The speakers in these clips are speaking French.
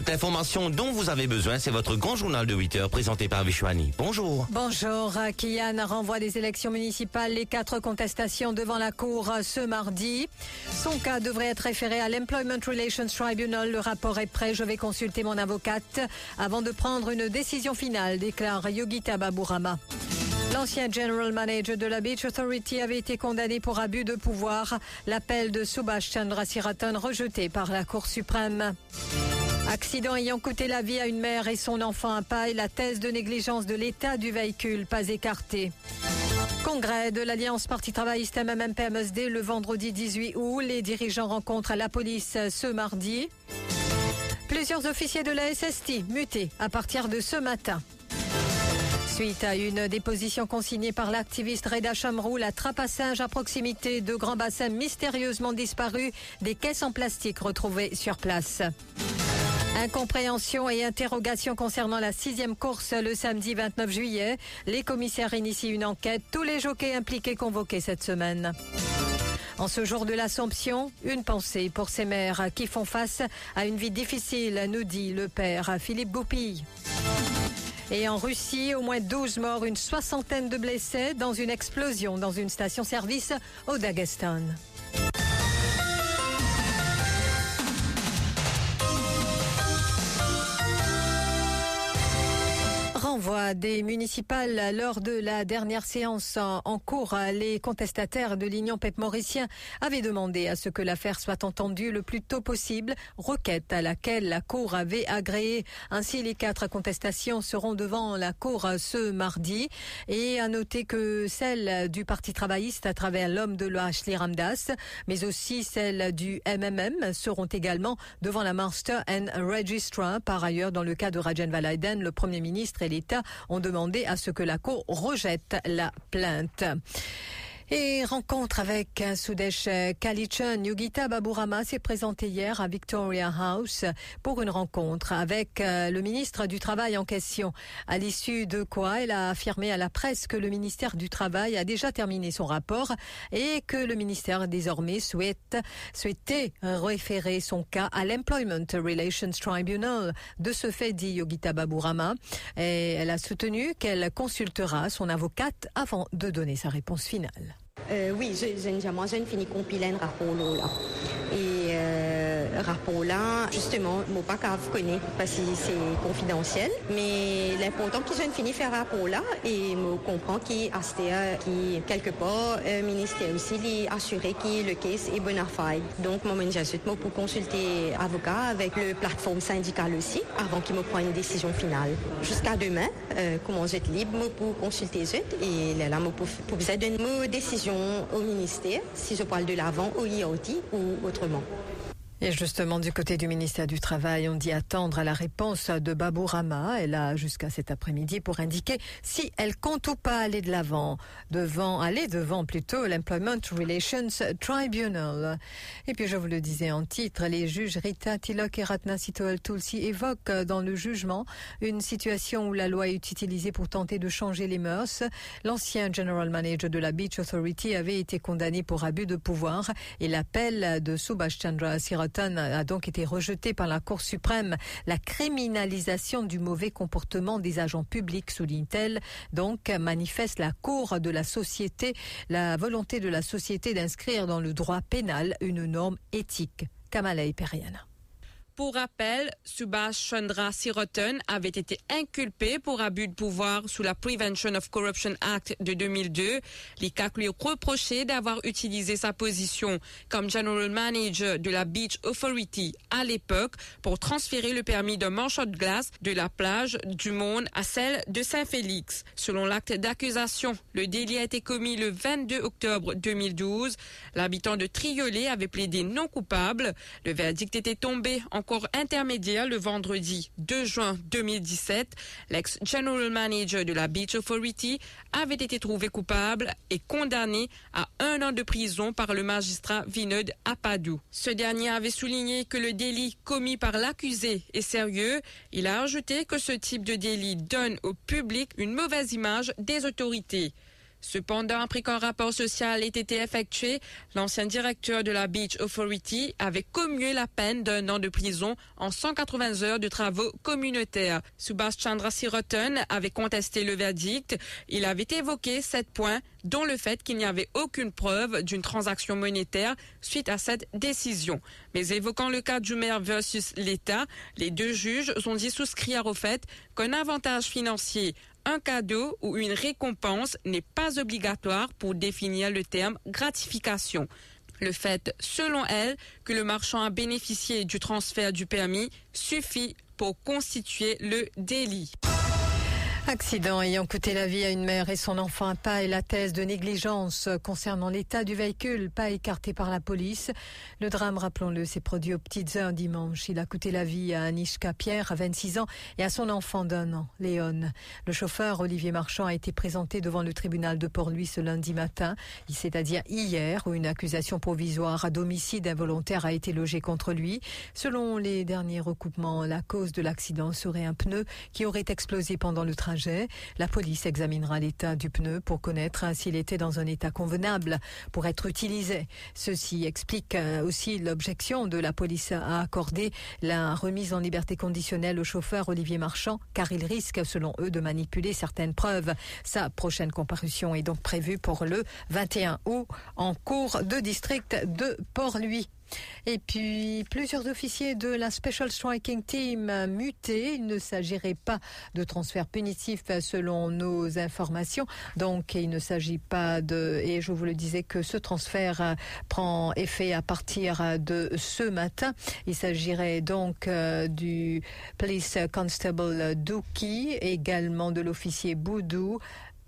Toute l'information dont vous avez besoin, c'est votre grand journal de 8 heures présenté par Vishwani. Bonjour. Bonjour. Kian renvoie des élections municipales les quatre contestations devant la Cour ce mardi. Son cas devrait être référé à l'Employment Relations Tribunal. Le rapport est prêt. Je vais consulter mon avocate avant de prendre une décision finale, déclare Yogita Baburama. L'ancien general manager de la Beach Authority avait été condamné pour abus de pouvoir. L'appel de Subhash Chandra Siratan rejeté par la Cour suprême. Accident ayant coûté la vie à une mère et son enfant à paille, la thèse de négligence de l'état du véhicule pas écartée. Congrès de l'Alliance Parti travailliste MMPMSD le vendredi 18 août. Les dirigeants rencontrent la police ce mardi. Plusieurs officiers de la SST mutés à partir de ce matin. Suite à une déposition consignée par l'activiste Reda Chamrou, la trappe à proximité de Grand Bassin mystérieusement disparu, des caisses en plastique retrouvées sur place. Incompréhension et interrogation concernant la sixième course le samedi 29 juillet. Les commissaires initient une enquête. Tous les jockeys impliqués convoqués cette semaine. En ce jour de l'Assomption, une pensée pour ces mères qui font face à une vie difficile, nous dit le père Philippe Goupille. Et en Russie, au moins 12 morts, une soixantaine de blessés dans une explosion dans une station-service au Daghestan. Renvoi des municipales lors de la dernière séance en cours. Les contestataires de l'Union PEP mauricien avaient demandé à ce que l'affaire soit entendue le plus tôt possible, requête à laquelle la Cour avait agréé. Ainsi, les quatre contestations seront devant la Cour ce mardi. Et à noter que celle du Parti travailliste à travers l'homme de Ashley Ramdas, mais aussi celle du MMM seront également devant la Master and Registrar. Par ailleurs, dans le cas de Rajan Valaiden, le Premier ministre et l'État ont demandé à ce que la Cour rejette la plainte. Et rencontre avec Sudesh Kalichan. Yogita Baburama s'est présentée hier à Victoria House pour une rencontre avec euh, le ministre du Travail en question. À l'issue de quoi, elle a affirmé à la presse que le ministère du Travail a déjà terminé son rapport et que le ministère désormais souhaite, souhaitait référer son cas à l'Employment Relations Tribunal. De ce fait, dit Yogita Baburama, elle a soutenu qu'elle consultera son avocate avant de donner sa réponse finale. Euh, oui, j'ai moi j'ai fini compiler un rapport là. Et euh, rapport là, justement, mon pas qu'à vous connaître parce que c'est confidentiel. Mais l'important que j'ai fini faire rapport là et me comprend qui ASTA, qui quelque part, euh, ministère aussi, lui assurer que le case est bona fide. Donc, moi, j'ai suite pour consulter avocat avec le plateforme syndicale aussi avant qu'il me prenne une décision finale. Jusqu'à demain, euh, comment j'être libre pour consulter et là, là, pour vous donner une décision au ministère, si je parle de l'avant, au IoT ou autrement. Et justement, du côté du ministère du Travail, on dit attendre à la réponse de Babou Rama. Elle a jusqu'à cet après-midi pour indiquer si elle compte ou pas aller de l'avant, devant, aller devant plutôt l'Employment Relations Tribunal. Et puis, je vous le disais en titre, les juges Rita Tilok et Ratna Sitoel Tulsi évoquent dans le jugement une situation où la loi est utilisée pour tenter de changer les mœurs. L'ancien general manager de la Beach Authority avait été condamné pour abus de pouvoir et l'appel de Subhash Chandra Sirat a donc été rejeté par la Cour suprême. La criminalisation du mauvais comportement des agents publics, souligne-t-elle, donc manifeste la Cour de la société, la volonté de la société d'inscrire dans le droit pénal une norme éthique. Kamala Periana. Pour rappel, Subhash Chandra Sirotan avait été inculpé pour abus de pouvoir sous la Prevention of Corruption Act de 2002. Les cas lui reproché d'avoir utilisé sa position comme General Manager de la Beach Authority à l'époque pour transférer le permis de manchot de glace de la plage du Monde à celle de Saint-Félix. Selon l'acte d'accusation, le délit a été commis le 22 octobre 2012. L'habitant de Triolet avait plaidé non coupable. Le verdict était tombé en intermédiaire le vendredi 2 juin 2017, l'ex-general manager de la Beach Authority avait été trouvé coupable et condamné à un an de prison par le magistrat Vinod Apadou. Ce dernier avait souligné que le délit commis par l'accusé est sérieux. Il a ajouté que ce type de délit donne au public une mauvaise image des autorités. Cependant, après qu'un rapport social ait été effectué, l'ancien directeur de la Beach Authority avait commué la peine d'un an de prison en 180 heures de travaux communautaires. Subhash Chandra Sirotan avait contesté le verdict. Il avait évoqué sept points, dont le fait qu'il n'y avait aucune preuve d'une transaction monétaire suite à cette décision. Mais évoquant le cas du maire versus l'État, les deux juges ont dit souscrire au fait qu'un avantage financier un cadeau ou une récompense n'est pas obligatoire pour définir le terme gratification. Le fait, selon elle, que le marchand a bénéficié du transfert du permis suffit pour constituer le délit. Accident ayant coûté la vie à une mère et son enfant pas et la thèse de négligence concernant l'état du véhicule, pas écarté par la police. Le drame, rappelons-le, s'est produit aux petites heures dimanche. Il a coûté la vie à Anishka Pierre, à 26 ans, et à son enfant d'un an, Léon. Le chauffeur, Olivier Marchand, a été présenté devant le tribunal de Port-Louis ce lundi matin, c'est-à-dire hier, où une accusation provisoire à d'homicide involontaire a été logée contre lui. Selon les derniers recoupements, la cause de l'accident serait un pneu qui aurait explosé pendant le trajet la police examinera l'état du pneu pour connaître s'il était dans un état convenable pour être utilisé. Ceci explique euh, aussi l'objection de la police à accorder la remise en liberté conditionnelle au chauffeur Olivier Marchand, car il risque, selon eux, de manipuler certaines preuves. Sa prochaine comparution est donc prévue pour le 21 août en cours de district de Port-Louis. Et puis, plusieurs officiers de la Special Striking Team mutés. Il ne s'agirait pas de transfert punitif selon nos informations. Donc, il ne s'agit pas de, et je vous le disais que ce transfert prend effet à partir de ce matin. Il s'agirait donc euh, du Police Constable Douki, également de l'officier Boudou,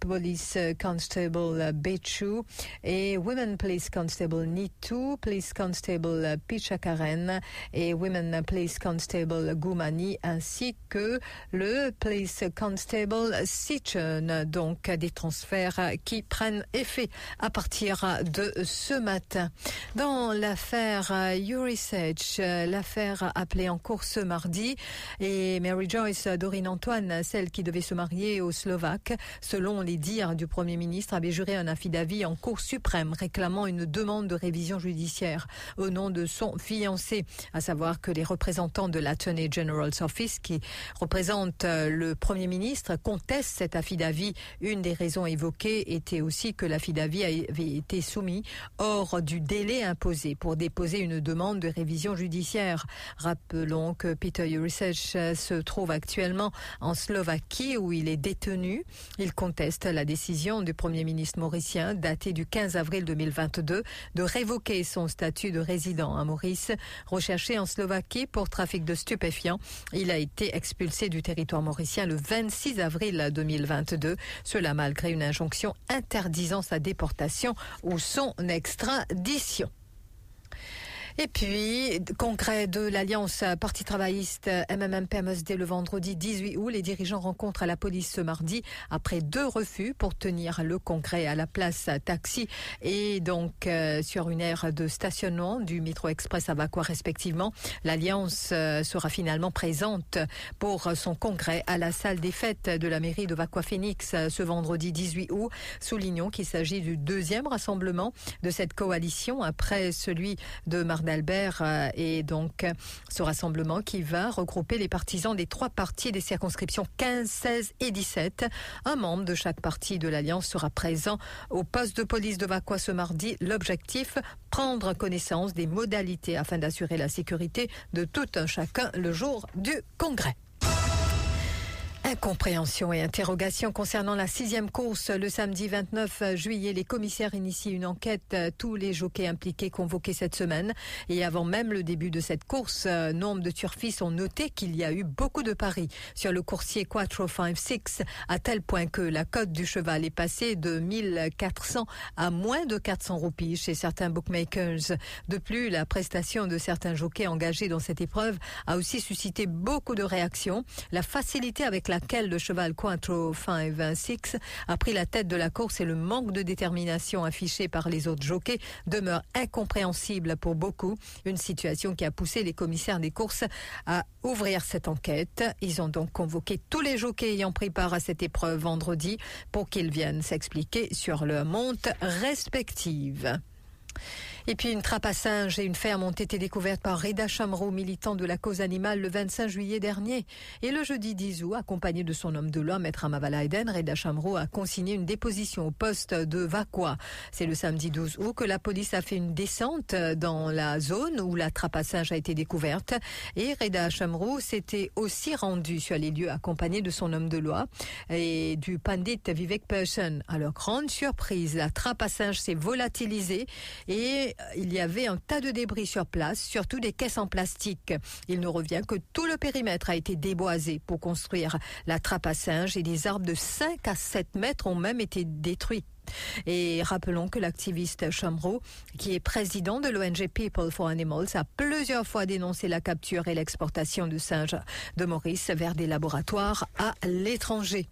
Police Constable Bechu et Women Police Constable Nitu, Police Constable Pichakaren et Women Police Constable Goumani ainsi que le Police Constable Sichon. Donc des transferts qui prennent effet à partir de ce matin. Dans l'affaire Euresearch, l'affaire appelée en cours ce mardi et Mary Joyce Dorine Antoine, celle qui devait se marier au Slovaque, selon les dires du Premier ministre, avait juré un affidavit en Cour suprême réclamant une demande de révision judiciaire au nom de son fiancé, à savoir que les représentants de l'Attorney General's Office, qui représentent euh, le Premier ministre, contestent cet affidavit. Une des raisons évoquées était aussi que l'affidavit avait été soumis hors du délai imposé pour déposer une demande de révision judiciaire. Rappelons que Peter Jurisic euh, se trouve actuellement en Slovaquie où il est détenu. Il conteste la décision du Premier ministre mauricien datée du 15 avril 2022 de révoquer son statut de résident à Maurice, recherché en Slovaquie pour trafic de stupéfiants. Il a été expulsé du territoire mauricien le 26 avril 2022, cela malgré une injonction interdisant sa déportation ou son extradition. Et puis, congrès de l'Alliance Parti travailliste MMM-PMSD le vendredi 18 août. Les dirigeants rencontrent à la police ce mardi après deux refus pour tenir le congrès à la place Taxi et donc euh, sur une aire de stationnement du métro express à Vacqua respectivement. L'Alliance euh, sera finalement présente pour son congrès à la salle des fêtes de la mairie de Vacqua Phoenix euh, ce vendredi 18 août. Soulignons qu'il s'agit du deuxième rassemblement de cette coalition après celui de mardi d'Albert euh, et donc ce rassemblement qui va regrouper les partisans des trois partis des circonscriptions 15, 16 et 17. Un membre de chaque parti de l'Alliance sera présent au poste de police de Vacqua ce mardi. L'objectif, prendre connaissance des modalités afin d'assurer la sécurité de tout un chacun le jour du congrès. Incompréhension et interrogation concernant la sixième course. Le samedi 29 juillet, les commissaires initient une enquête. Tous les jockeys impliqués convoqués cette semaine. Et avant même le début de cette course, nombre de turfistes ont noté qu'il y a eu beaucoup de paris sur le coursier Quattro 5-6, à tel point que la cote du cheval est passée de 1400 à moins de 400 roupies chez certains bookmakers. De plus, la prestation de certains jockeys engagés dans cette épreuve a aussi suscité beaucoup de réactions. La facilité avec le cheval Quattro 5-6 a pris la tête de la course et le manque de détermination affiché par les autres jockeys demeure incompréhensible pour beaucoup. Une situation qui a poussé les commissaires des courses à ouvrir cette enquête. Ils ont donc convoqué tous les jockeys ayant pris part à cette épreuve vendredi pour qu'ils viennent s'expliquer sur leur monte respective. Et puis une trappe à singes et une ferme ont été découvertes par Reda Chamrou, militant de la cause animale, le 25 juillet dernier. Et le jeudi 10 août, accompagné de son homme de loi, Maître Amavalaiden, Reda Chamrou a consigné une déposition au poste de Vakwa. C'est le samedi 12 août que la police a fait une descente dans la zone où la trappe à singes a été découverte. Et Reda Chamrou s'était aussi rendu sur les lieux accompagné de son homme de loi et du pandit Vivek Persson. Alors, grande surprise, la trappe à singes s'est volatilisée et il y avait un tas de débris sur place, surtout des caisses en plastique. Il nous revient que tout le périmètre a été déboisé pour construire la trappe à singes et des arbres de 5 à 7 mètres ont même été détruits. Et rappelons que l'activiste Chamro, qui est président de l'ONG People for Animals, a plusieurs fois dénoncé la capture et l'exportation de singes de Maurice vers des laboratoires à l'étranger.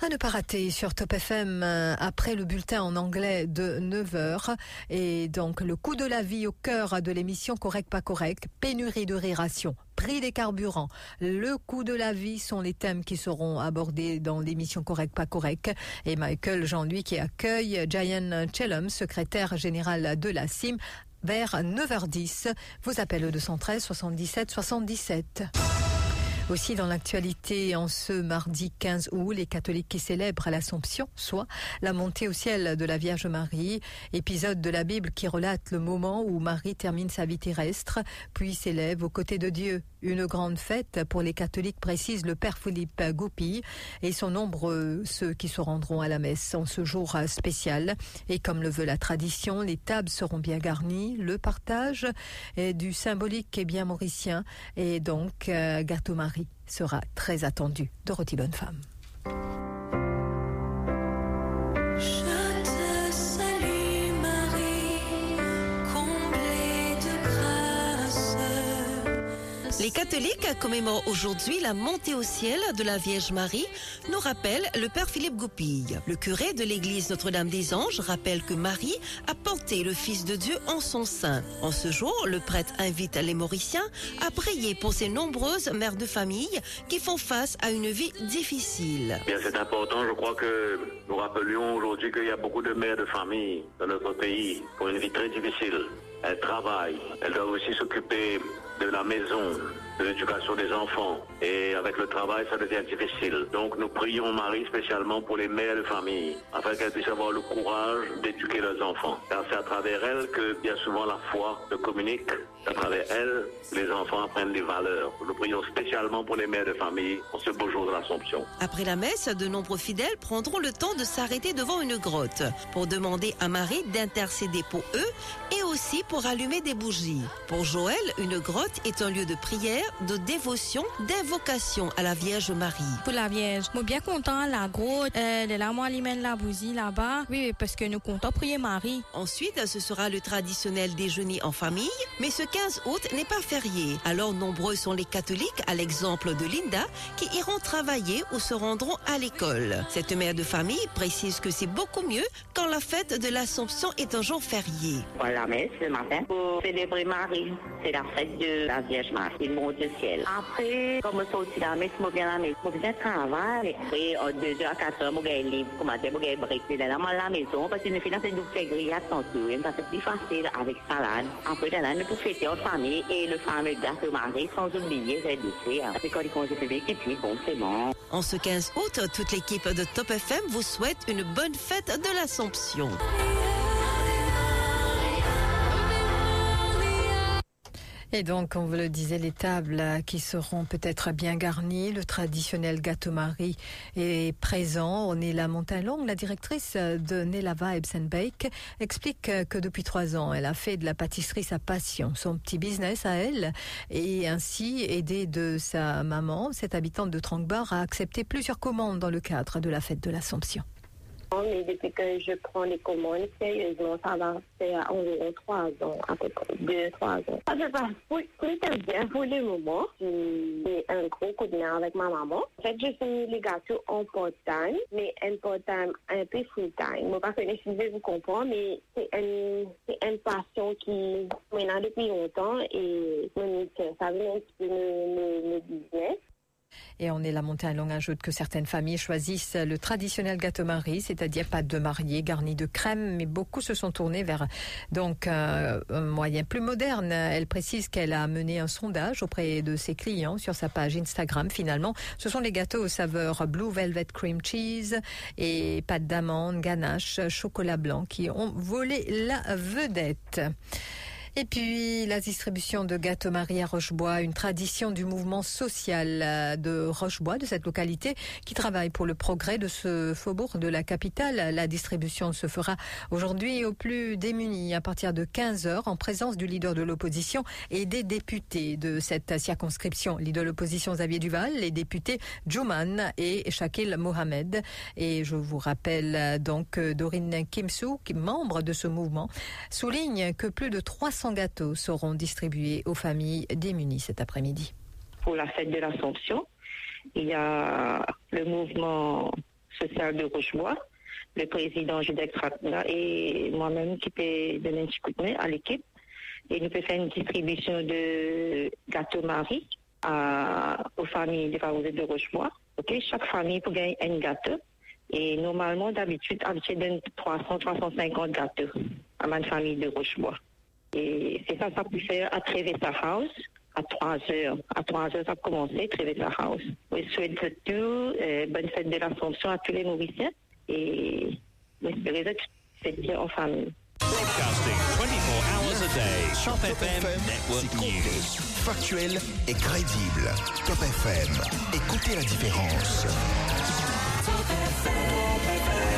À ne pas rater sur Top FM euh, après le bulletin en anglais de 9h. Et donc le coût de la vie au cœur de l'émission Correct pas correct, pénurie de rération, prix des carburants, le coût de la vie sont les thèmes qui seront abordés dans l'émission Correct pas correct. Et Michael Jean-Louis qui accueille Jayan Chelum, secrétaire général de la CIM, vers 9h10. Vous appelez le 213 77 77. Aussi dans l'actualité, en ce mardi 15 août, les catholiques qui célèbrent l'Assomption, soit la montée au ciel de la Vierge Marie, épisode de la Bible qui relate le moment où Marie termine sa vie terrestre, puis s'élève aux côtés de Dieu. Une grande fête pour les catholiques, précise le Père Philippe Goupil, et sont nombreux ceux qui se rendront à la messe en ce jour spécial. Et comme le veut la tradition, les tables seront bien garnies, le partage est du symbolique et bien mauricien, et donc euh, gâteau Marie sera très attendu. Dorothy Bonne-Femme. Les catholiques commémorent aujourd'hui la montée au ciel de la Vierge Marie, nous rappelle le Père Philippe Goupille. Le curé de l'église Notre-Dame des Anges rappelle que Marie a porté le Fils de Dieu en son sein. En ce jour, le prêtre invite les Mauriciens à prier pour ces nombreuses mères de famille qui font face à une vie difficile. Bien, c'est important, je crois que nous rappelions aujourd'hui qu'il y a beaucoup de mères de famille dans notre pays pour une vie très difficile. Elles travaillent, elles doivent aussi s'occuper de la maison, de l'éducation des enfants. Et avec le travail, ça devient difficile. Donc nous prions Marie spécialement pour les mères de famille, afin qu'elles puissent avoir le courage d'éduquer leurs enfants. Car c'est à travers elles que bien souvent la foi se communique. À travers elles, les enfants apprennent des valeurs. Nous prions spécialement pour les mères de famille en ce beau jour de l'Assomption. Après la messe, de nombreux fidèles prendront le temps de s'arrêter devant une grotte pour demander à Marie d'intercéder pour eux et aussi pour allumer des bougies. Pour Joël, une grotte est un lieu de prière, de dévotion, d'invocation à la Vierge Marie. Pour la Vierge, moi bien content la grotte, euh, de là moi mène la bougie là-bas. Oui, parce que nous comptons prier Marie. Ensuite, ce sera le traditionnel déjeuner en famille, mais ce 15 août n'est pas férié. Alors nombreux sont les catholiques, à l'exemple de Linda, qui iront travailler ou se rendront à l'école. Cette mère de famille précise que c'est beaucoup mieux quand la fête de l'Assomption est un jour férié. Voilà, messe ce matin pour célébrer Marie. C'est la fête de la Vierge Marie, il monte au ciel. Après, comme je sorti la messe, je viens à la messe, je viens travailler. Après, en 2 h à 4 h je vais libre, je vais je vais vais à la maison parce que nous faisons du fait grillade sans tout. Ça c'est plus facile avec salade. Après, là, nous pouvons fêter en famille et le fameux gâteau Marie sans oublier les dessert. Après, quand les congés publics, et puis bon, c'est. En ce 15 août, toute l'équipe de Top FM vous souhaite une bonne fête de l'Assomption. Et donc, on vous le disait, les tables qui seront peut-être bien garnies, le traditionnel gâteau Marie est présent. On est la. La directrice de Nella Vibes and Bake explique que depuis trois ans, elle a fait de la pâtisserie sa passion, son petit business à elle, et ainsi aidée de sa maman, cette habitante de Trankbar, a accepté plusieurs commandes dans le cadre de la fête de l'Assomption. Mais depuis que je prends les commandes, sérieusement, ça va faire environ trois ans, à peu près, deux, trois ans. Ça se passe plutôt bien pour le moment. J'ai un gros coup avec ma maman. En fait, je fais les gâteaux en part-time, mais un part-time un peu full-time. Moi, pas que je vous comprends, mais c'est une, passion qui maintenant depuis longtemps et ça vient un petit peu le business. Et on est la montagne longue ajoute que certaines familles choisissent le traditionnel gâteau Marie, c'est-à-dire pâte de mariée garnie de crème, mais beaucoup se sont tournés vers donc euh, un moyen plus moderne. Elle précise qu'elle a mené un sondage auprès de ses clients sur sa page Instagram. Finalement, ce sont les gâteaux aux saveurs Blue Velvet Cream Cheese et pâte d'amande, ganache, chocolat blanc qui ont volé la vedette. Et puis la distribution de gâteaux Marie à Rochebois, une tradition du mouvement social euh, de Rochebois, de cette localité, qui travaille pour le progrès de ce faubourg de la capitale. La distribution se fera aujourd'hui aux plus démunis à partir de 15 heures en présence du leader de l'opposition et des députés de cette circonscription. Leader de l'opposition Xavier Duval, les députés Jouman et Shakil Mohamed. Et je vous rappelle donc Dorine Kimsou, membre de ce mouvement, souligne que plus de 300 gâteaux seront distribués aux familles démunies cet après-midi. Pour la fête de l'Assomption, il y a le mouvement social de Rochebois, le président Judek Tratna et moi-même qui peux donner un petit coup de main à l'équipe. Et nous pouvons faire une distribution de gâteaux Marie aux familles défavorisées de Rochebois. Chaque famille peut gagner un gâteau. Et normalement, d'habitude, on donne 300-350 gâteaux à ma famille de Rochebois. Ça, ça peut faire à Trevesa House à 3 heures. À 3 heures, ça a commencé, Trevesa House. Je souhaite tout, euh, bonne fête de l'Assomption à tous les Mauriciens et j'espère que c'est bien en famille. Broadcasting 24 hours a day. Top FM, Network News. Factuel et crédible. Top FM. Écoutez la différence. Top FM,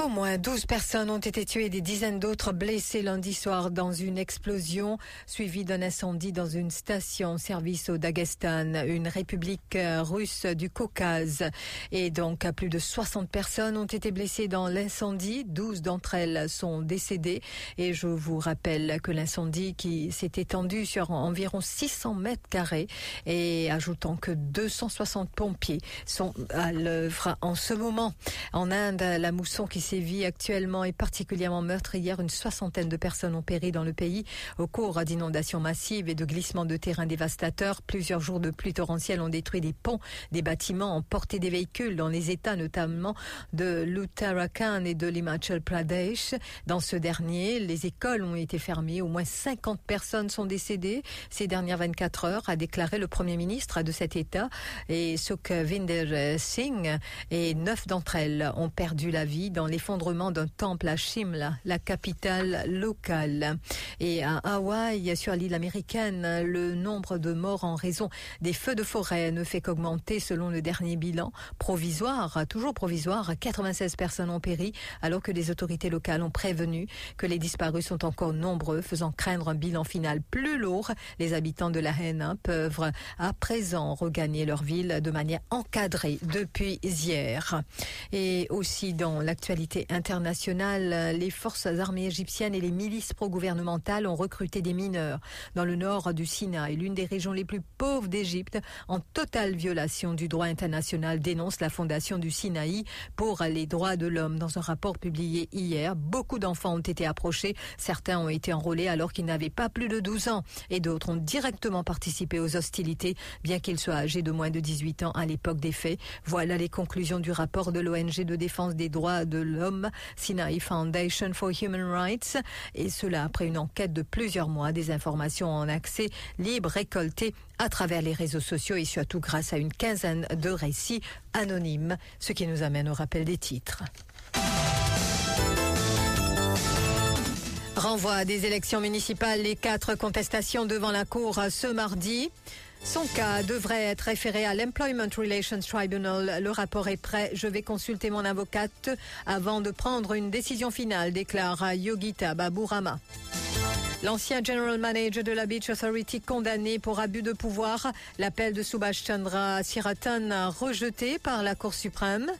Au moins 12 personnes ont été tuées et des dizaines d'autres blessées lundi soir dans une explosion suivie d'un incendie dans une station-service au Daghestan, une république euh, russe du Caucase. Et donc, plus de 60 personnes ont été blessées dans l'incendie. 12 d'entre elles sont décédées. Et je vous rappelle que l'incendie qui s'est étendu sur environ 600 mètres carrés et ajoutant que 260 pompiers sont à l'œuvre en ce moment. En Inde, la mousson qui sévit actuellement est particulièrement meurtrière. Une soixantaine de personnes ont péri dans le pays au cours d'inondations massives et de glissements de terrain dévastateurs. Plusieurs jours de pluie torrentielle ont détruit des ponts, des bâtiments, emporté des véhicules dans les États notamment de l'Uttarakhand et de l'Himachal Pradesh. Dans ce dernier, les écoles ont été fermées. Au moins 50 personnes sont décédées ces dernières 24 heures, a déclaré le Premier ministre de cet État et Sukhvinder Singh. Et neuf d'entre elles ont perdu la vie dans les l'effondrement d'un temple à Shimla, la capitale locale. Et à Hawaï, sur l'île américaine, le nombre de morts en raison des feux de forêt ne fait qu'augmenter selon le dernier bilan provisoire, toujours provisoire. 96 personnes ont péri alors que les autorités locales ont prévenu que les disparus sont encore nombreux, faisant craindre un bilan final plus lourd. Les habitants de la Haine peuvent à présent regagner leur ville de manière encadrée depuis hier. Et aussi dans l'actualité internationale, les forces armées égyptiennes et les milices pro-gouvernementales ont recruté des mineurs dans le nord du Sinaï, l'une des régions les plus pauvres d'Égypte, en totale violation du droit international, dénonce la Fondation du Sinaï pour les droits de l'homme. Dans un rapport publié hier, beaucoup d'enfants ont été approchés. Certains ont été enrôlés alors qu'ils n'avaient pas plus de 12 ans et d'autres ont directement participé aux hostilités, bien qu'ils soient âgés de moins de 18 ans à l'époque des faits. Voilà les conclusions du rapport de l'ONG de défense des droits de l'homme, Sinai Foundation for Human Rights, et cela après une enquête de plusieurs mois, des informations en accès libre récoltées à travers les réseaux sociaux et surtout grâce à une quinzaine de récits anonymes, ce qui nous amène au rappel des titres. Renvoi des élections municipales, les quatre contestations devant la Cour ce mardi. Son cas devrait être référé à l'Employment Relations Tribunal. Le rapport est prêt. Je vais consulter mon avocate avant de prendre une décision finale, déclare Yogita Baburama. L'ancien general manager de la Beach Authority condamné pour abus de pouvoir. L'appel de Subhash Chandra Siratan rejeté par la Cour suprême.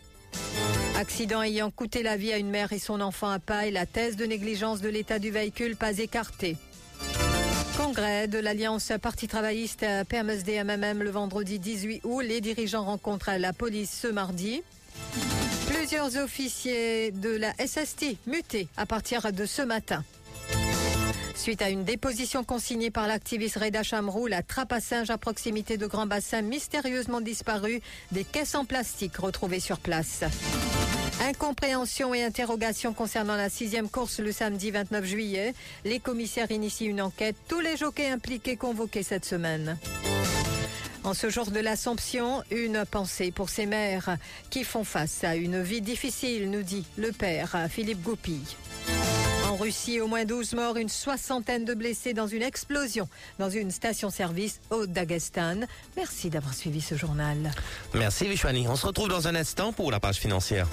Accident ayant coûté la vie à une mère et son enfant à paille, la thèse de négligence de l'état du véhicule pas écartée. Congrès de l'Alliance Parti travailliste PMSD-MMM le vendredi 18 août. Les dirigeants rencontrent la police ce mardi. Plusieurs officiers de la SST mutés à partir de ce matin. Suite à une déposition consignée par l'activiste Reda Chamrou, la trappe à singe à proximité de Grand Bassin mystérieusement disparue, des caisses en plastique retrouvées sur place. Incompréhension et interrogation concernant la sixième course le samedi 29 juillet. Les commissaires initient une enquête. Tous les jockeys impliqués convoqués cette semaine. En ce jour de l'Assomption, une pensée pour ces mères qui font face à une vie difficile, nous dit le père Philippe Goupil. En Russie, au moins 12 morts, une soixantaine de blessés dans une explosion dans une station-service au Daghestan. Merci d'avoir suivi ce journal. Merci Vishwani. On se retrouve dans un instant pour la page financière.